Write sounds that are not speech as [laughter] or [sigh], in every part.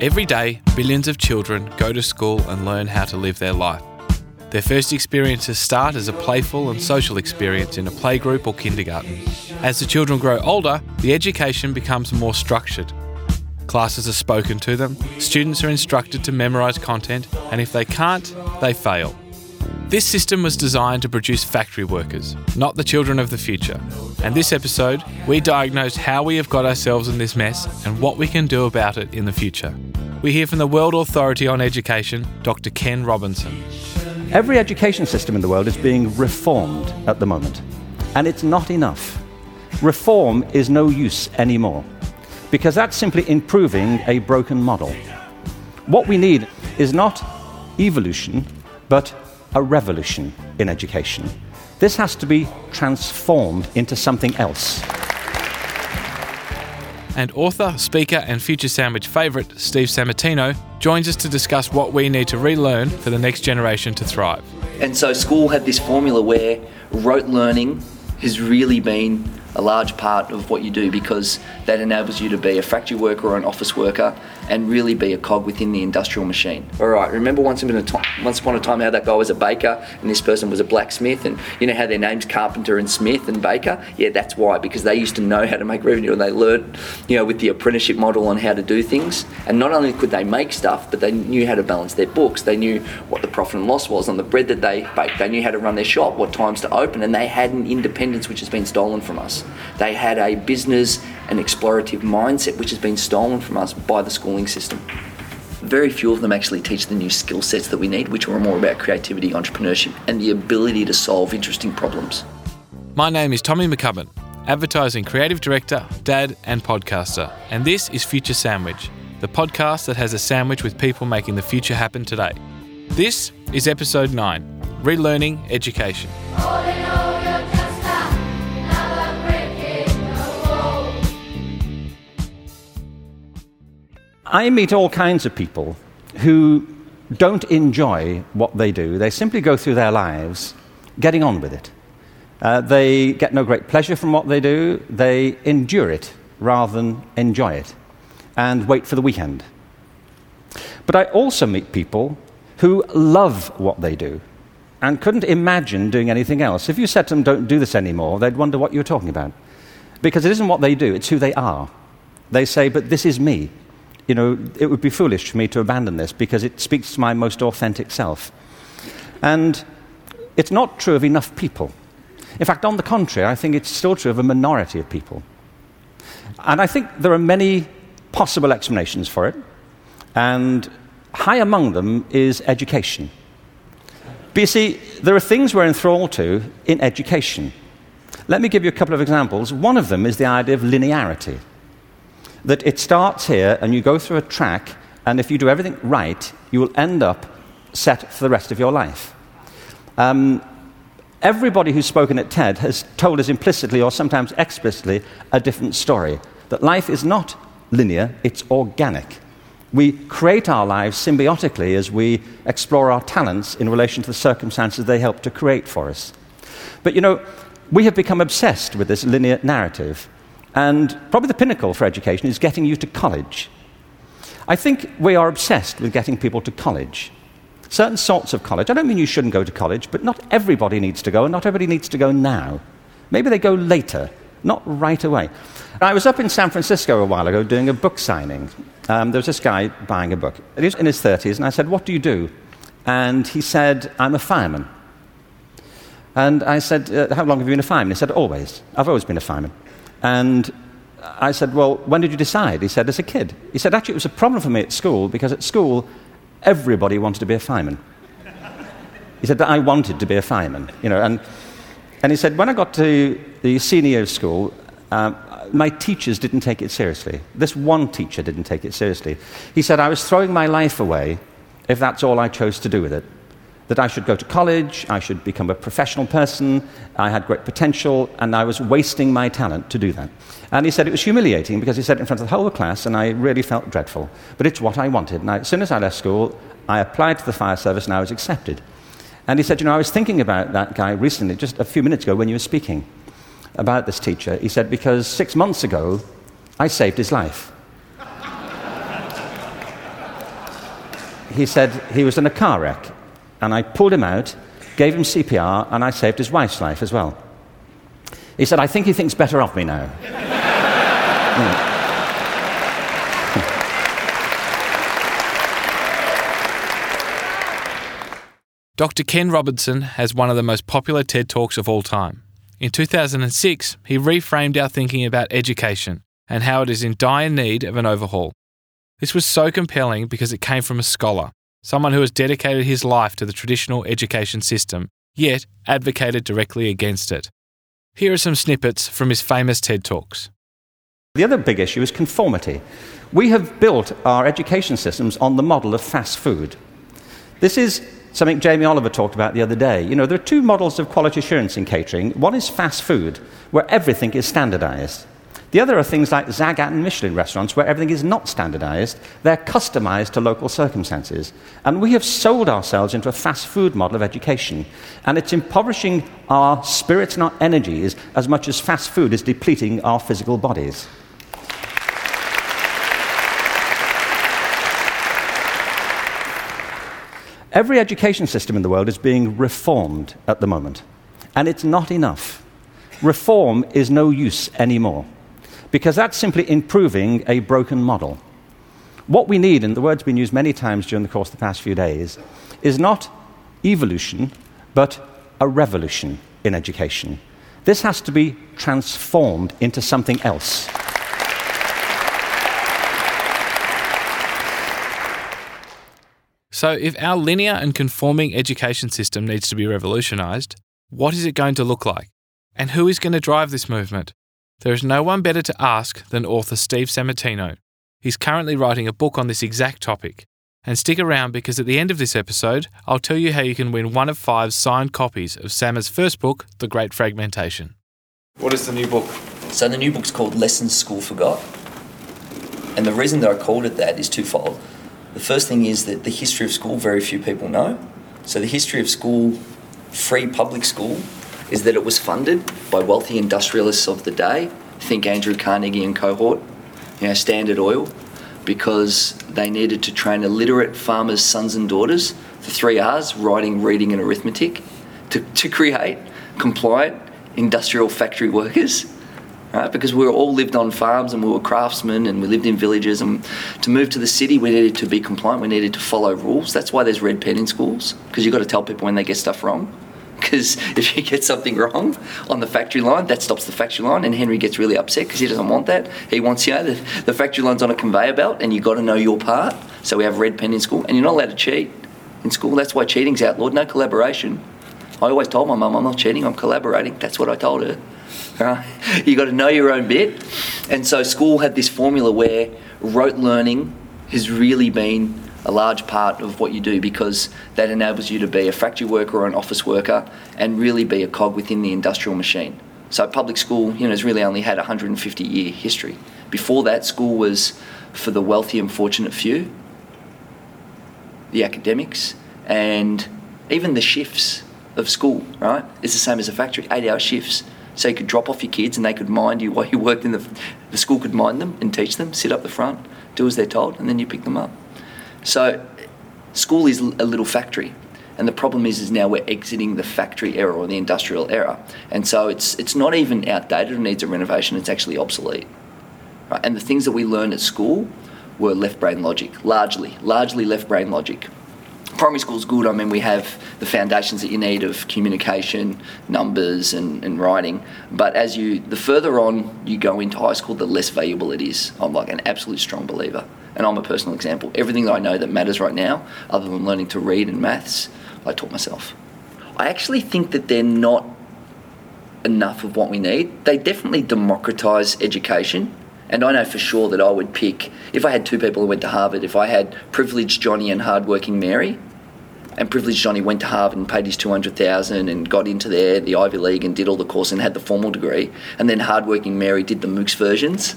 Every day, billions of children go to school and learn how to live their life. Their first experiences start as a playful and social experience in a playgroup or kindergarten. As the children grow older, the education becomes more structured. Classes are spoken to them, students are instructed to memorise content, and if they can't, they fail. This system was designed to produce factory workers, not the children of the future. And this episode, we diagnose how we have got ourselves in this mess and what we can do about it in the future. We hear from the World Authority on Education, Dr. Ken Robinson. Every education system in the world is being reformed at the moment, and it's not enough. Reform is no use anymore because that's simply improving a broken model. What we need is not evolution, but a revolution in education. This has to be transformed into something else. And author, speaker, and future sandwich favourite, Steve Sammartino, joins us to discuss what we need to relearn for the next generation to thrive. And so, school had this formula where rote learning has really been a large part of what you do because that enables you to be a factory worker or an office worker and really be a cog within the industrial machine. All right, remember once upon a time, once upon a time how that guy was a baker and this person was a blacksmith, and you know how their names Carpenter and Smith and Baker. Yeah, that's why because they used to know how to make revenue and they learned, you know, with the apprenticeship model on how to do things. And not only could they make stuff, but they knew how to balance their books. They knew what the profit and loss was on the bread that they baked. They knew how to run their shop, what times to open, and they had an independence which has been stolen from us. They had a business and explorative mindset which has been stolen from us by the schooling system. Very few of them actually teach the new skill sets that we need, which are more about creativity, entrepreneurship, and the ability to solve interesting problems. My name is Tommy McCubbin, advertising creative director, dad, and podcaster, and this is Future Sandwich, the podcast that has a sandwich with people making the future happen today. This is episode 9 Relearning Education. I meet all kinds of people who don't enjoy what they do. They simply go through their lives getting on with it. Uh, they get no great pleasure from what they do. They endure it rather than enjoy it and wait for the weekend. But I also meet people who love what they do and couldn't imagine doing anything else. If you said to them, don't do this anymore, they'd wonder what you were talking about. Because it isn't what they do, it's who they are. They say, but this is me you know, it would be foolish for me to abandon this because it speaks to my most authentic self. And it's not true of enough people. In fact, on the contrary, I think it's still true of a minority of people. And I think there are many possible explanations for it. And high among them is education. But you see, there are things we're enthralled to in education. Let me give you a couple of examples. One of them is the idea of linearity that it starts here and you go through a track, and if you do everything right, you will end up set for the rest of your life. Um, everybody who's spoken at TED has told us implicitly or sometimes explicitly a different story that life is not linear, it's organic. We create our lives symbiotically as we explore our talents in relation to the circumstances they help to create for us. But you know, we have become obsessed with this linear narrative. And probably the pinnacle for education is getting you to college. I think we are obsessed with getting people to college. Certain sorts of college. I don't mean you shouldn't go to college, but not everybody needs to go, and not everybody needs to go now. Maybe they go later, not right away. I was up in San Francisco a while ago doing a book signing. Um, there was this guy buying a book. He was in his 30s, and I said, What do you do? And he said, I'm a fireman. And I said, uh, How long have you been a fireman? He said, Always. I've always been a fireman. And I said, Well, when did you decide? He said, As a kid. He said, Actually, it was a problem for me at school because at school, everybody wanted to be a fireman. He said that I wanted to be a fireman, you know, and, and he said, when I got to the senior school, um, my teachers didn't take it seriously. This one teacher didn't take it seriously. He said, I was throwing my life away if that's all I chose to do with it that I should go to college, I should become a professional person, I had great potential, and I was wasting my talent to do that. And he said it was humiliating because he said it in front of the whole class, and I really felt dreadful. But it's what I wanted. And I, as soon as I left school, I applied to the fire service and I was accepted. And he said, You know, I was thinking about that guy recently, just a few minutes ago when you were speaking about this teacher. He said, Because six months ago, I saved his life. [laughs] he said he was in a car wreck, and I pulled him out, gave him CPR, and I saved his wife's life as well. He said, I think he thinks better of me now. [laughs] [laughs] Dr. Ken Robinson has one of the most popular TED Talks of all time. In 2006, he reframed our thinking about education and how it is in dire need of an overhaul. This was so compelling because it came from a scholar, someone who has dedicated his life to the traditional education system, yet advocated directly against it. Here are some snippets from his famous TED Talks. The other big issue is conformity. We have built our education systems on the model of fast food. This is something Jamie Oliver talked about the other day. You know, there are two models of quality assurance in catering. One is fast food, where everything is standardized. The other are things like Zagat and Michelin restaurants, where everything is not standardized. They're customized to local circumstances. And we have sold ourselves into a fast food model of education. And it's impoverishing our spirits and our energies as much as fast food is depleting our physical bodies. Every education system in the world is being reformed at the moment, and it's not enough. Reform is no use anymore because that's simply improving a broken model. What we need, and the word's been used many times during the course of the past few days, is not evolution, but a revolution in education. This has to be transformed into something else. So, if our linear and conforming education system needs to be revolutionised, what is it going to look like? And who is going to drive this movement? There is no one better to ask than author Steve Sammartino. He's currently writing a book on this exact topic. And stick around because at the end of this episode, I'll tell you how you can win one of five signed copies of Sam's first book, The Great Fragmentation. What is the new book? So the new book's called Lessons School Forgot. And the reason that I called it that is twofold. The first thing is that the history of school, very few people know. So, the history of school, free public school, is that it was funded by wealthy industrialists of the day. Think Andrew Carnegie and cohort, you know, Standard Oil, because they needed to train illiterate farmers' sons and daughters, the three R's writing, reading, and arithmetic to, to create compliant industrial factory workers right? Because we all lived on farms and we were craftsmen and we lived in villages. And to move to the city, we needed to be compliant. We needed to follow rules. That's why there's red pen in schools because you've got to tell people when they get stuff wrong. Because if you get something wrong on the factory line, that stops the factory line, and Henry gets really upset because he doesn't want that. He wants, you know, the, the factory line's on a conveyor belt, and you've got to know your part. So we have red pen in school, and you're not allowed to cheat in school. That's why cheating's outlawed. No collaboration. I always told my mum, I'm not cheating, I'm collaborating. That's what I told her. Right? [laughs] You got to know your own bit. And so school had this formula where rote learning has really been a large part of what you do because that enables you to be a factory worker or an office worker and really be a cog within the industrial machine. So public school, you know, has really only had a 150 year history. Before that, school was for the wealthy and fortunate few, the academics, and even the shifts of school, right? It's the same as a factory, eight hour shifts. So you could drop off your kids and they could mind you while you worked in the, the school could mind them and teach them, sit up the front, do as they're told, and then you pick them up. So school is a little factory. And the problem is, is now we're exiting the factory era or the industrial era, and so it's it's not even outdated or needs a renovation. It's actually obsolete. Right? And the things that we learned at school were left brain logic, largely, largely left brain logic primary school's good. I mean, we have the foundations that you need of communication, numbers, and, and writing. But as you, the further on you go into high school, the less valuable it is. I'm like an absolute strong believer. And I'm a personal example. Everything that I know that matters right now, other than learning to read and maths, I taught myself. I actually think that they're not enough of what we need. They definitely democratise education and I know for sure that I would pick, if I had two people who went to Harvard, if I had privileged Johnny and hardworking Mary, and privileged Johnny went to Harvard and paid his 200,000 and got into there, the Ivy League, and did all the course and had the formal degree, and then hardworking Mary did the MOOCs versions,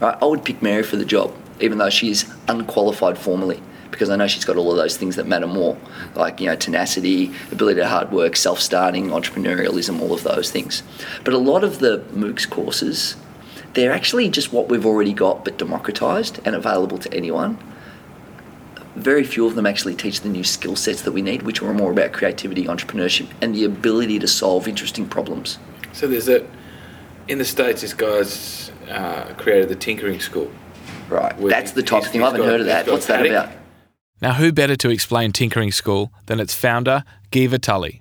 right, I would pick Mary for the job, even though she is unqualified formally because I know she's got all of those things that matter more, like you know tenacity, ability to hard work, self-starting, entrepreneurialism, all of those things. But a lot of the MOOCs courses they're actually just what we've already got but democratized and available to anyone. Very few of them actually teach the new skill sets that we need, which are more about creativity, entrepreneurship, and the ability to solve interesting problems. So there's that. In the states, this guy's uh, created the tinkering school. Right. That's the type of thing. I haven't got- heard of that. What's that about? Now, who better to explain Tinkering School than its founder, Gever Tulley?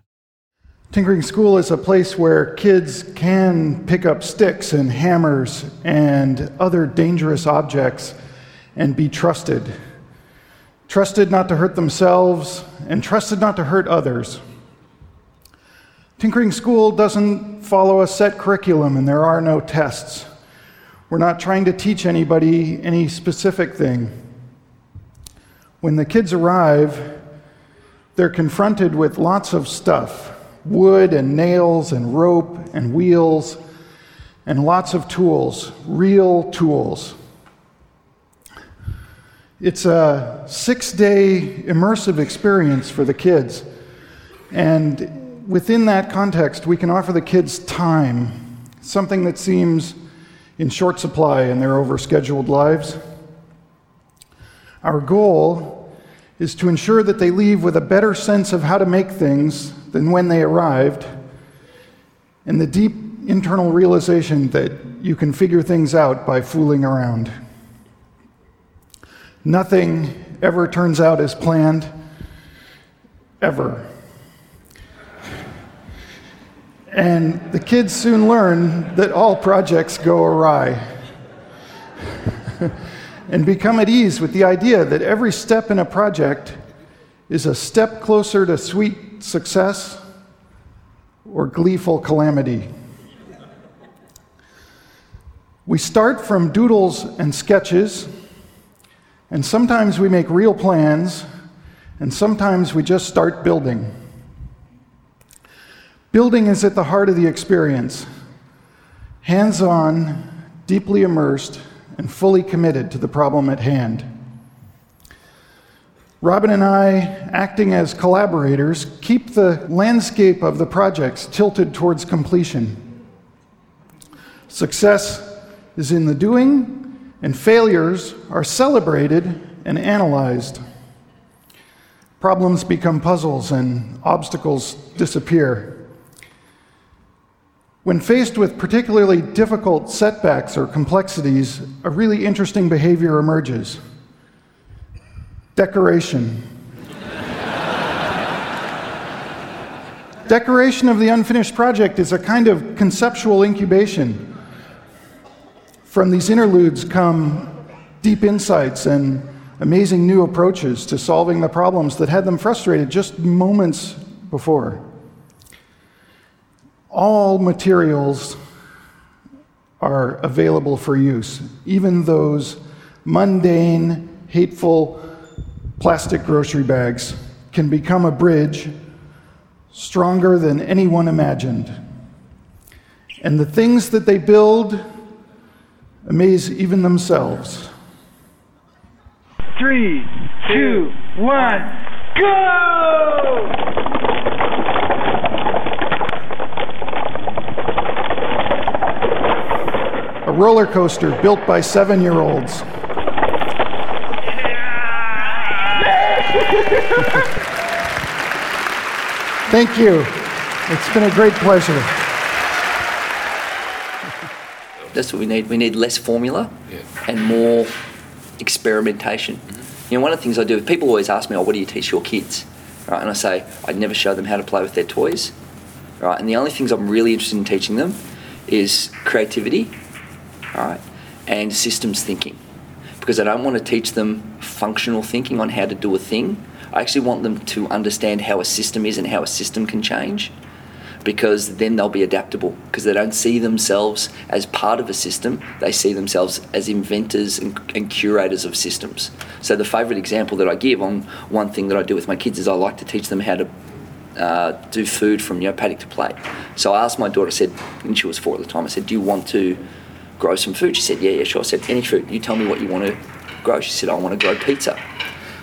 Tinkering School is a place where kids can pick up sticks and hammers and other dangerous objects and be trusted. Trusted not to hurt themselves and trusted not to hurt others. Tinkering School doesn't follow a set curriculum and there are no tests. We're not trying to teach anybody any specific thing. When the kids arrive, they're confronted with lots of stuff wood and nails and rope and wheels and lots of tools, real tools. It's a six day immersive experience for the kids. And within that context, we can offer the kids time, something that seems in short supply in their overscheduled lives. Our goal is to ensure that they leave with a better sense of how to make things than when they arrived, and the deep internal realization that you can figure things out by fooling around. Nothing ever turns out as planned, ever. And the kids soon learn that all projects go awry [laughs] and become at ease with the idea that every step in a project is a step closer to sweet success or gleeful calamity. We start from doodles and sketches, and sometimes we make real plans, and sometimes we just start building. Building is at the heart of the experience, hands on, deeply immersed, and fully committed to the problem at hand. Robin and I, acting as collaborators, keep the landscape of the projects tilted towards completion. Success is in the doing, and failures are celebrated and analyzed. Problems become puzzles, and obstacles disappear. When faced with particularly difficult setbacks or complexities, a really interesting behavior emerges decoration. [laughs] Decoration of the unfinished project is a kind of conceptual incubation. From these interludes come deep insights and amazing new approaches to solving the problems that had them frustrated just moments before. All materials are available for use, even those mundane, hateful plastic grocery bags can become a bridge stronger than anyone imagined. And the things that they build amaze even themselves. Three, two, one, go! A roller coaster built by seven year olds. [laughs] Thank you. It's been a great pleasure. That's what we need. We need less formula Yeah. and more experimentation. Mm-hmm. You know, one of the things I do, people always ask me, oh, what do you teach your kids? Right, and I say, I never show them how to play with their toys. Right, and the only things I'm really interested in teaching them is creativity, right, and systems thinking. Because I don't want to teach them functional thinking on how to do a thing. I actually want them to understand how a system is and how a system can change because then they'll be adaptable. Because they don't see themselves as part of a system they see themselves as inventors and, and curators of systems. So the favourite example that i give on one thing that i do with my kids is i like to teach them how to uh, do food from you know paddock to plate. So i asked my daughter I said and she was four at the time i said do you want to grow some food? She said yeah yeah sure. I said any food. You tell me what you want to grow. She said i want to grow pizza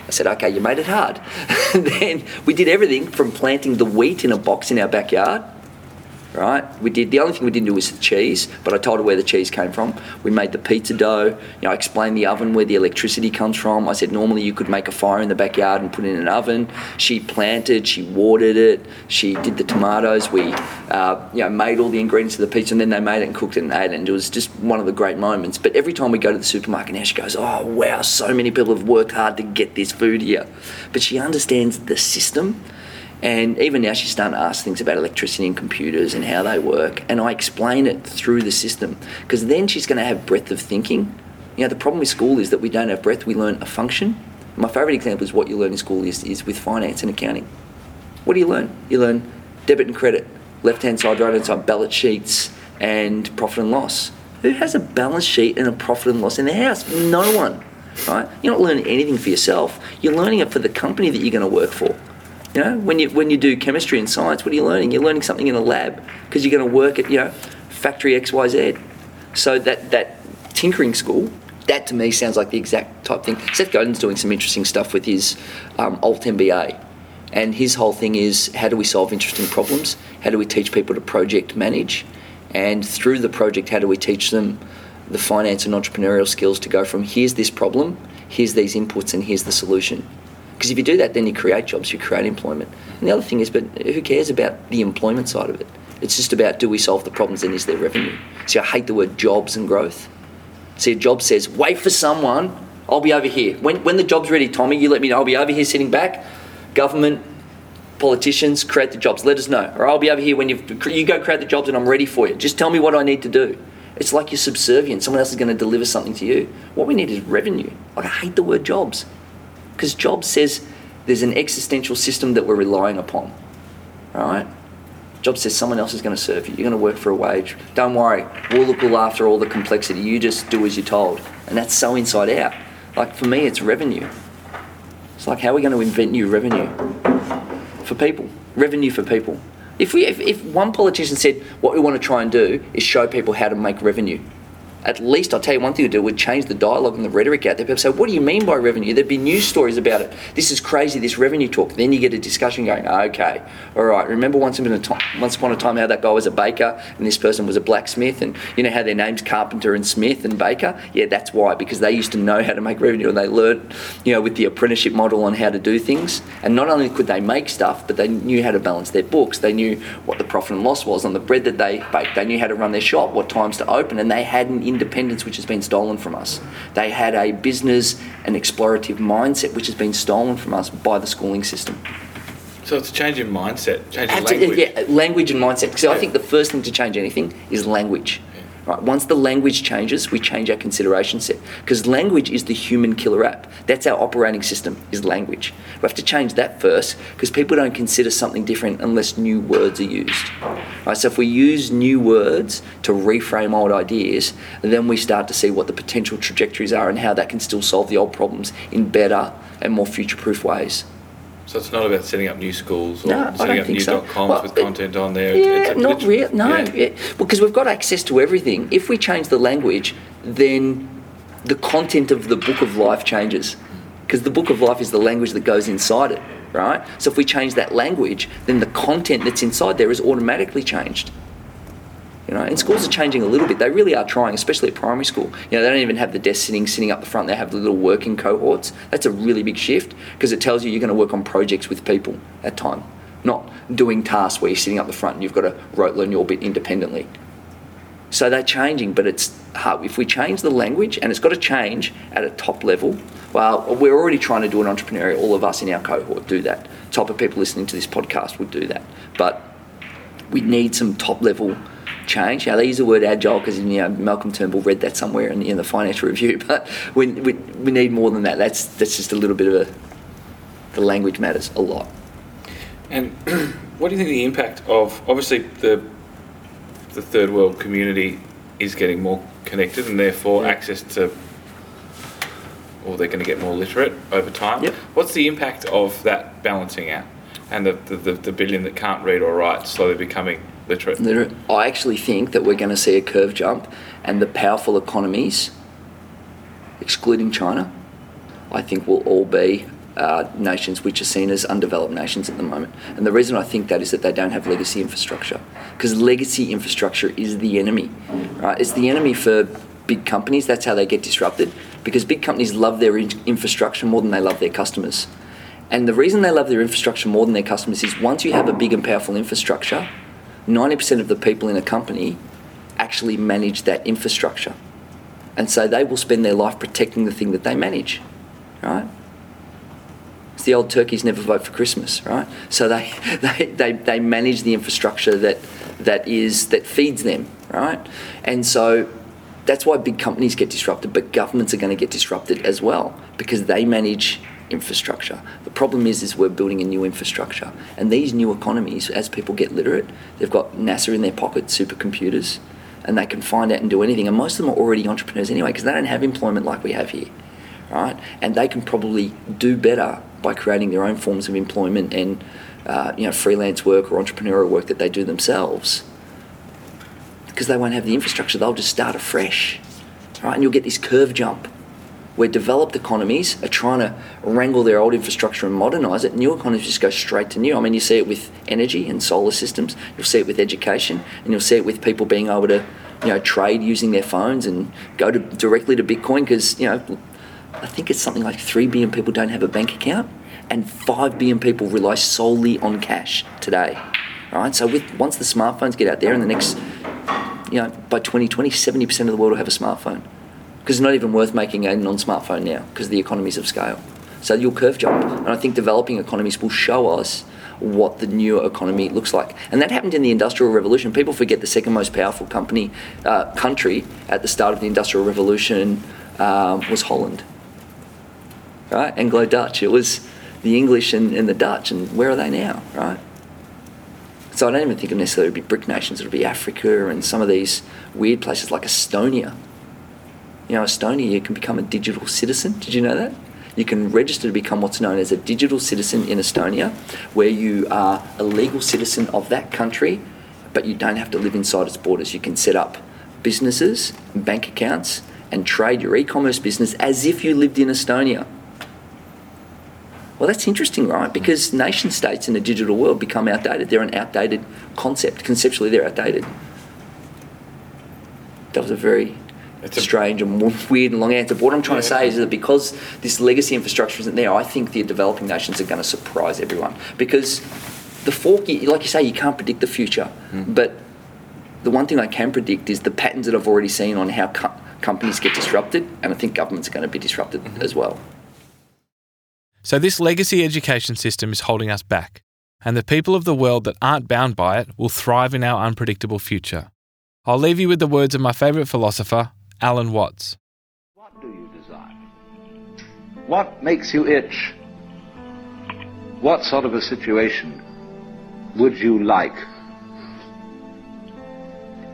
I said, okay, you made it hard. [laughs] then we did everything from planting the wheat in a box in our backyard right? We did the only thing we didn't do was the cheese, but I told her where the cheese came from. We made the pizza dough. You know, I explained the oven where the electricity comes from. I said normally you could make a fire in the backyard and put it in an oven. She planted, she watered it, she did the tomatoes. We, uh, you know, made all the ingredients of the pizza, and then they made it and cooked it and ate it. And it was just one of the great moments. But every time we go to the supermarket now, she goes, "Oh wow, so many people have worked hard to get this food here," but she understands the system. And even now, she's starting to ask things about electricity and computers and how they work. And I explain it through the system because then she's going to have breadth of thinking. You know, the problem with school is that we don't have breadth, we learn a function. My favourite example is what you learn in school is, is with finance and accounting. What do you learn? You learn debit and credit, left hand side, right hand side, balance sheets, and profit and loss. Who has a balance sheet and a profit and loss in their house? No one. Right? You're not learning anything for yourself. You're learning it for the company that you're going to work for. You know, when you when you do chemistry and science, what are you learning? You're learning something in a lab because you're going to work at you know factory X Y Z. So that that tinkering school, that to me sounds like the exact type thing. Seth Godin's doing some interesting stuff with his um, Alt MBA, and his whole thing is how do we solve interesting problems? How do we teach people to project manage? And through the project, how do we teach them the finance and entrepreneurial skills to go from here's this problem, here's these inputs, and here's the solution. Because if you do that, then you create jobs, you create employment. And the other thing is, but who cares about the employment side of it? It's just about do we solve the problems and is there revenue? See, I hate the word jobs and growth. See, a job says, wait for someone, I'll be over here. When, when the job's ready, Tommy, you let me know, I'll be over here sitting back. Government, politicians, create the jobs, let us know. Or I'll be over here when you you go create the jobs and I'm ready for you. Just tell me what I need to do. It's like you're subservient. Someone else is going to deliver something to you. What we need is revenue. Like, I hate the word jobs because Jobs says there's an existential system that we're relying upon. Right? Jobs says someone else is going to serve you. You're going to work for a wage. Don't worry, we'll look after all the complexity. You just do as you're told. And that's so inside out. Like for me, it's revenue. It's like, how are we going to invent new revenue for people? Revenue for people. If, we, if, if one politician said, what we want to try and do is show people how to make revenue, at least I'll tell you one thing to do would change the dialogue and the rhetoric out there. People say, "What do you mean by revenue?" There'd be news stories about it. This is crazy. This revenue talk. Then you get a discussion going. Okay, all right. Remember once upon a time, once upon a time, how that guy was a baker and this person was a blacksmith, and you know how their names Carpenter and Smith and Baker. Yeah, that's why because they used to know how to make revenue and they learned, you know, with the apprenticeship model on how to do things. And not only could they make stuff, but they knew how to balance their books. They knew what the profit and loss was on the bread that they baked. They knew how to run their shop, what times to open, and they had an independence which has been stolen from us. They had a business and explorative mindset which has been stolen from us by the schooling system. So it's a change in mindset, change in language. Yeah, language and mindset. So I think the first thing to change anything is language. Right. Once the language changes, we change our consideration set because language is the human killer app. That's our operating system is language. We have to change that first because people don't consider something different unless new words are used. Right. So if we use new words to reframe old ideas, then we start to see what the potential trajectories are and how that can still solve the old problems in better and more future-proof ways. So it's not about setting up new schools or No, setting up new so. dot coms Well, with it- content on there. Yeah, It's not it's- real. No, yeah. yeah. because we've got access to everything. If we change the language, then the content of the book of life changes. Because the book of life is the language that goes inside it, right? So if we change that language, then the content that's inside there is automatically changed. You know, and schools are changing a little bit. They really are trying, especially at primary school. You know, they don't even have the desk sitting sitting up the front. They have the little working cohorts. That's a really big shift because it tells you you're going to work on projects with people at time, not doing tasks where you're sitting up the front and you've got to rote learn your bit independently. So they're changing, but it's hard. If we change the language, and it's got to change at a top level, well, we're already trying to do an entrepreneurial. All of us in our cohort do that. Top of people listening to this podcast would do that. But we need some top level change. Now, they use the word agile because you know, Malcolm Turnbull read that somewhere in, in the Financial Review, [laughs] but we, we, we need more than that. That's, that's just a little bit of a. The language matters a lot. And [clears throat] what do you think the impact of obviously the the third world community is getting more connected and therefore Yeah. access to or they're going to get more literate over time. Yep. What's the impact of that balancing out and the, the, the, the billion that can't read or write slowly becoming I actually think that we're going to see a curve jump, and the powerful economies, excluding China, I think will all be uh, nations which are seen as undeveloped nations at the moment. And the reason I think that is that they don't have legacy infrastructure. Because legacy infrastructure is the enemy, right? It's the enemy for big companies. That's how they get disrupted. Because big companies love their in- infrastructure more than they love their customers. And the reason they love their infrastructure more than their customers is once you have a big and powerful infrastructure, 90% of the people in a company actually manage that infrastructure. And so they will spend their life protecting the thing that they manage, right? It's the old turkeys never vote for Christmas, right? So they, [laughs] they, they, they manage the infrastructure that, that, is, that feeds them, right? And so that's why big companies get disrupted, but governments are going to get disrupted as well because they manage infrastructure. The problem is, is we're building a new infrastructure, and these new economies, as people get literate, they've got NASA in their pocket, supercomputers, and they can find out and do anything. And most of them are already entrepreneurs anyway because they don't have employment like we have here, right? And they can probably do better by creating their own forms of employment and uh, you know freelance work or entrepreneurial work that they do themselves because they won't have the infrastructure. They'll just start afresh, right? And you'll get this curve jump where developed economies are trying to wrangle their old infrastructure and modernise it. New economies just go straight to new. I mean, you see it with energy and solar systems. You'll see it with education, and you'll see it with people being able to, you know, trade using their phones and go to directly to Bitcoin because you know, I think it's something like three billion people don't have a bank account, and five billion people rely solely on cash today. Right. So with once the smartphones get out there in the next, you know, by 2020, 70% of the world will have a smartphone because it's not even worth making a non-smartphone now because the economies of scale. So you'll curve jump, and I think developing economies will show us what the new economy looks like. And that happened in the Industrial Revolution. People forget the second most powerful company uh, country at the start of the Industrial Revolution um, was Holland, right? Anglo Dutch. It was the English and, and the Dutch, and where are they now, right? So I don't even think it necessarily would be BRIC nations. It would be Africa and some of these weird places like Estonia, you know, Estonia, you can become a digital citizen. Did you know that? You can register to become what's known as a digital citizen in Estonia, where you are a legal citizen of that country, but you don't have to live inside its borders. You can set up businesses, bank accounts, and trade your e commerce business as if you lived in Estonia. Well, that's interesting, right? Because nation states in the digital world become outdated. They're an outdated concept. Conceptually, they're outdated. That was a very it's strange and weird and long answer. But what I'm trying yeah. to say is that because this legacy infrastructure isn't there, I think the developing nations are going to surprise everyone. Because the fork, like you say, you can't predict the future. Mm. But the one thing I can predict is the patterns that I've already seen on how co- companies get disrupted, and I think governments are going to be disrupted mm-hmm. as well. So, this legacy education system is holding us back, and the people of the world that aren't bound by it will thrive in our unpredictable future. I'll leave you with the words of my favourite philosopher, Alan Watts. What do you desire? What makes you itch? What sort of a situation would you like?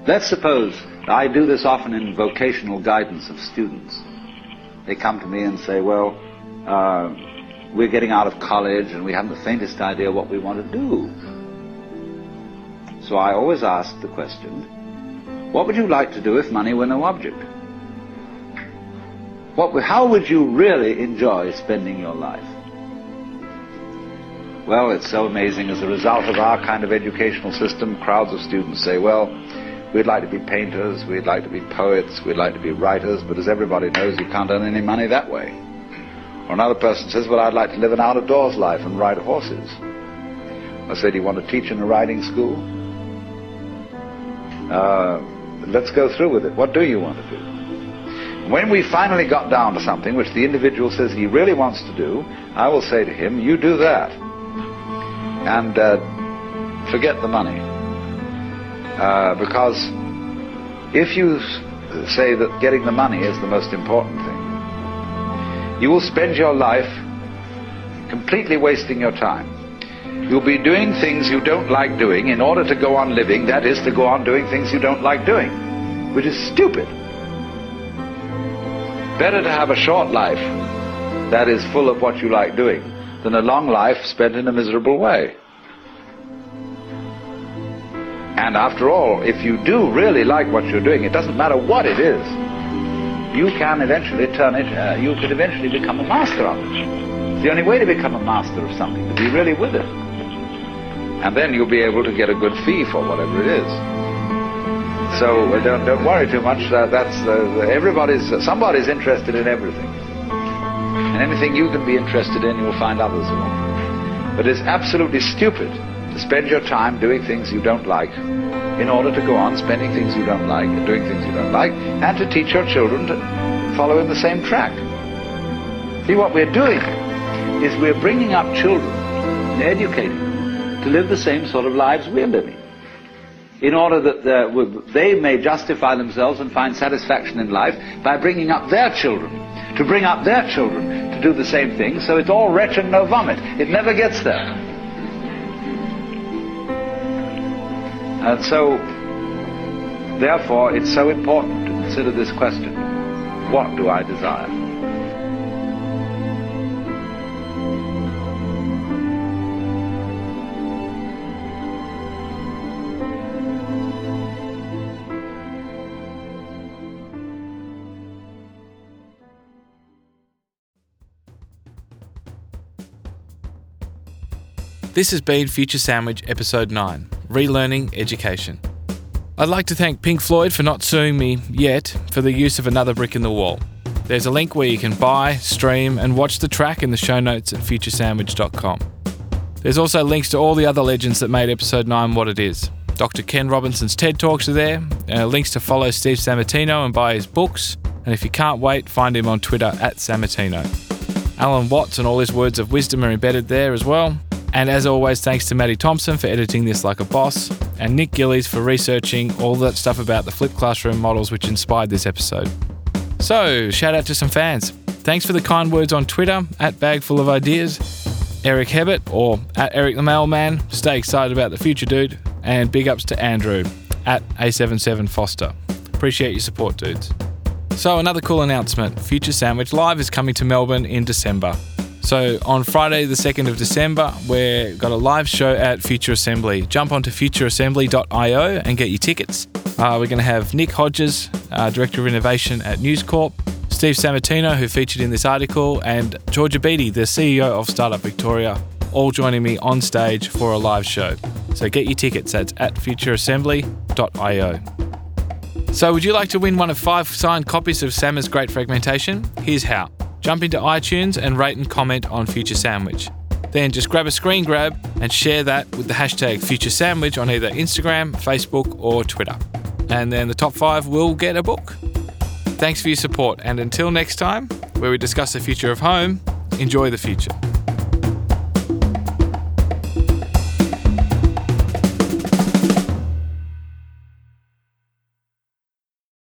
Let's suppose I do this often in vocational guidance of students. They come to me and say, well, uh, we're getting out of college and we haven't the faintest idea what we want to do. So I always ask the question, what would you like to do if money were no object? What, how would you really enjoy spending your life? Well, it's so amazing. As a result of our kind of educational system, crowds of students say, well, we'd like to be painters, we'd like to be poets, we'd like to be writers, but as everybody knows, you can't earn any money that way. Or another person says, well, I'd like to live an out-of-doors life and ride horses. I said, do you want to teach in a riding school? Uh, let's go through with it. What do you want to do? When we finally got down to something which the individual says he really wants to do, I will say to him, you do that. And uh, forget the money. Uh, because if you say that getting the money is the most important thing, you will spend your life completely wasting your time. You'll be doing things you don't like doing in order to go on living, that is, to go on doing things you don't like doing, which is stupid. Better to have a short life that is full of what you like doing than a long life spent in a miserable way. And after all, if you do really like what you're doing, it doesn't matter what it is, you can eventually turn it, uh, you could eventually become a master of it. It's the only way to become a master of something, to be really with it. And then you'll be able to get a good fee for whatever it is. So uh, don't, don't worry too much. Uh, that's uh, everybody's somebody's interested in everything, and anything you can be interested in, you'll find others will. But it's absolutely stupid to spend your time doing things you don't like in order to go on spending things you don't like and doing things you don't like, and to teach your children to follow in the same track. See, what we're doing is we're bringing up children and educating them to live the same sort of lives we're living in order that uh, they may justify themselves and find satisfaction in life by bringing up their children, to bring up their children to do the same thing, so it's all wretch and no vomit. It never gets there. And so, therefore, it's so important to consider this question. What do I desire? This has been Future Sandwich Episode 9 Relearning Education. I'd like to thank Pink Floyd for not suing me yet for the use of another brick in the wall. There's a link where you can buy, stream, and watch the track in the show notes at futuresandwich.com. There's also links to all the other legends that made Episode 9 what it is. Dr. Ken Robinson's TED Talks are there, uh, links to follow Steve Sammartino and buy his books, and if you can't wait, find him on Twitter at Sammartino. Alan Watts and all his words of wisdom are embedded there as well. And as always, thanks to Maddie Thompson for editing this like a boss, and Nick Gillies for researching all that stuff about the flipped classroom models which inspired this episode. So, shout out to some fans. Thanks for the kind words on Twitter at Bagful of Ideas. Eric Hebbett or at Eric the Mailman, stay excited about the future, dude. And big ups to Andrew at A77 Foster. Appreciate your support, dudes. So, another cool announcement Future Sandwich Live is coming to Melbourne in December. So on Friday, the 2nd of December, we've got a live show at Future Assembly. Jump onto futureassembly.io and get your tickets. Uh, we're going to have Nick Hodges, uh, Director of Innovation at News Corp, Steve Sammartino, who featured in this article, and Georgia Beattie, the CEO of Startup Victoria, all joining me on stage for a live show. So get your tickets. That's at futureassembly.io. So, would you like to win one of five signed copies of Sammer's Great Fragmentation? Here's how. Jump into iTunes and rate and comment on Future Sandwich. Then just grab a screen grab and share that with the hashtag Future Sandwich on either Instagram, Facebook, or Twitter. And then the top five will get a book. Thanks for your support, and until next time, where we discuss the future of home, enjoy the future.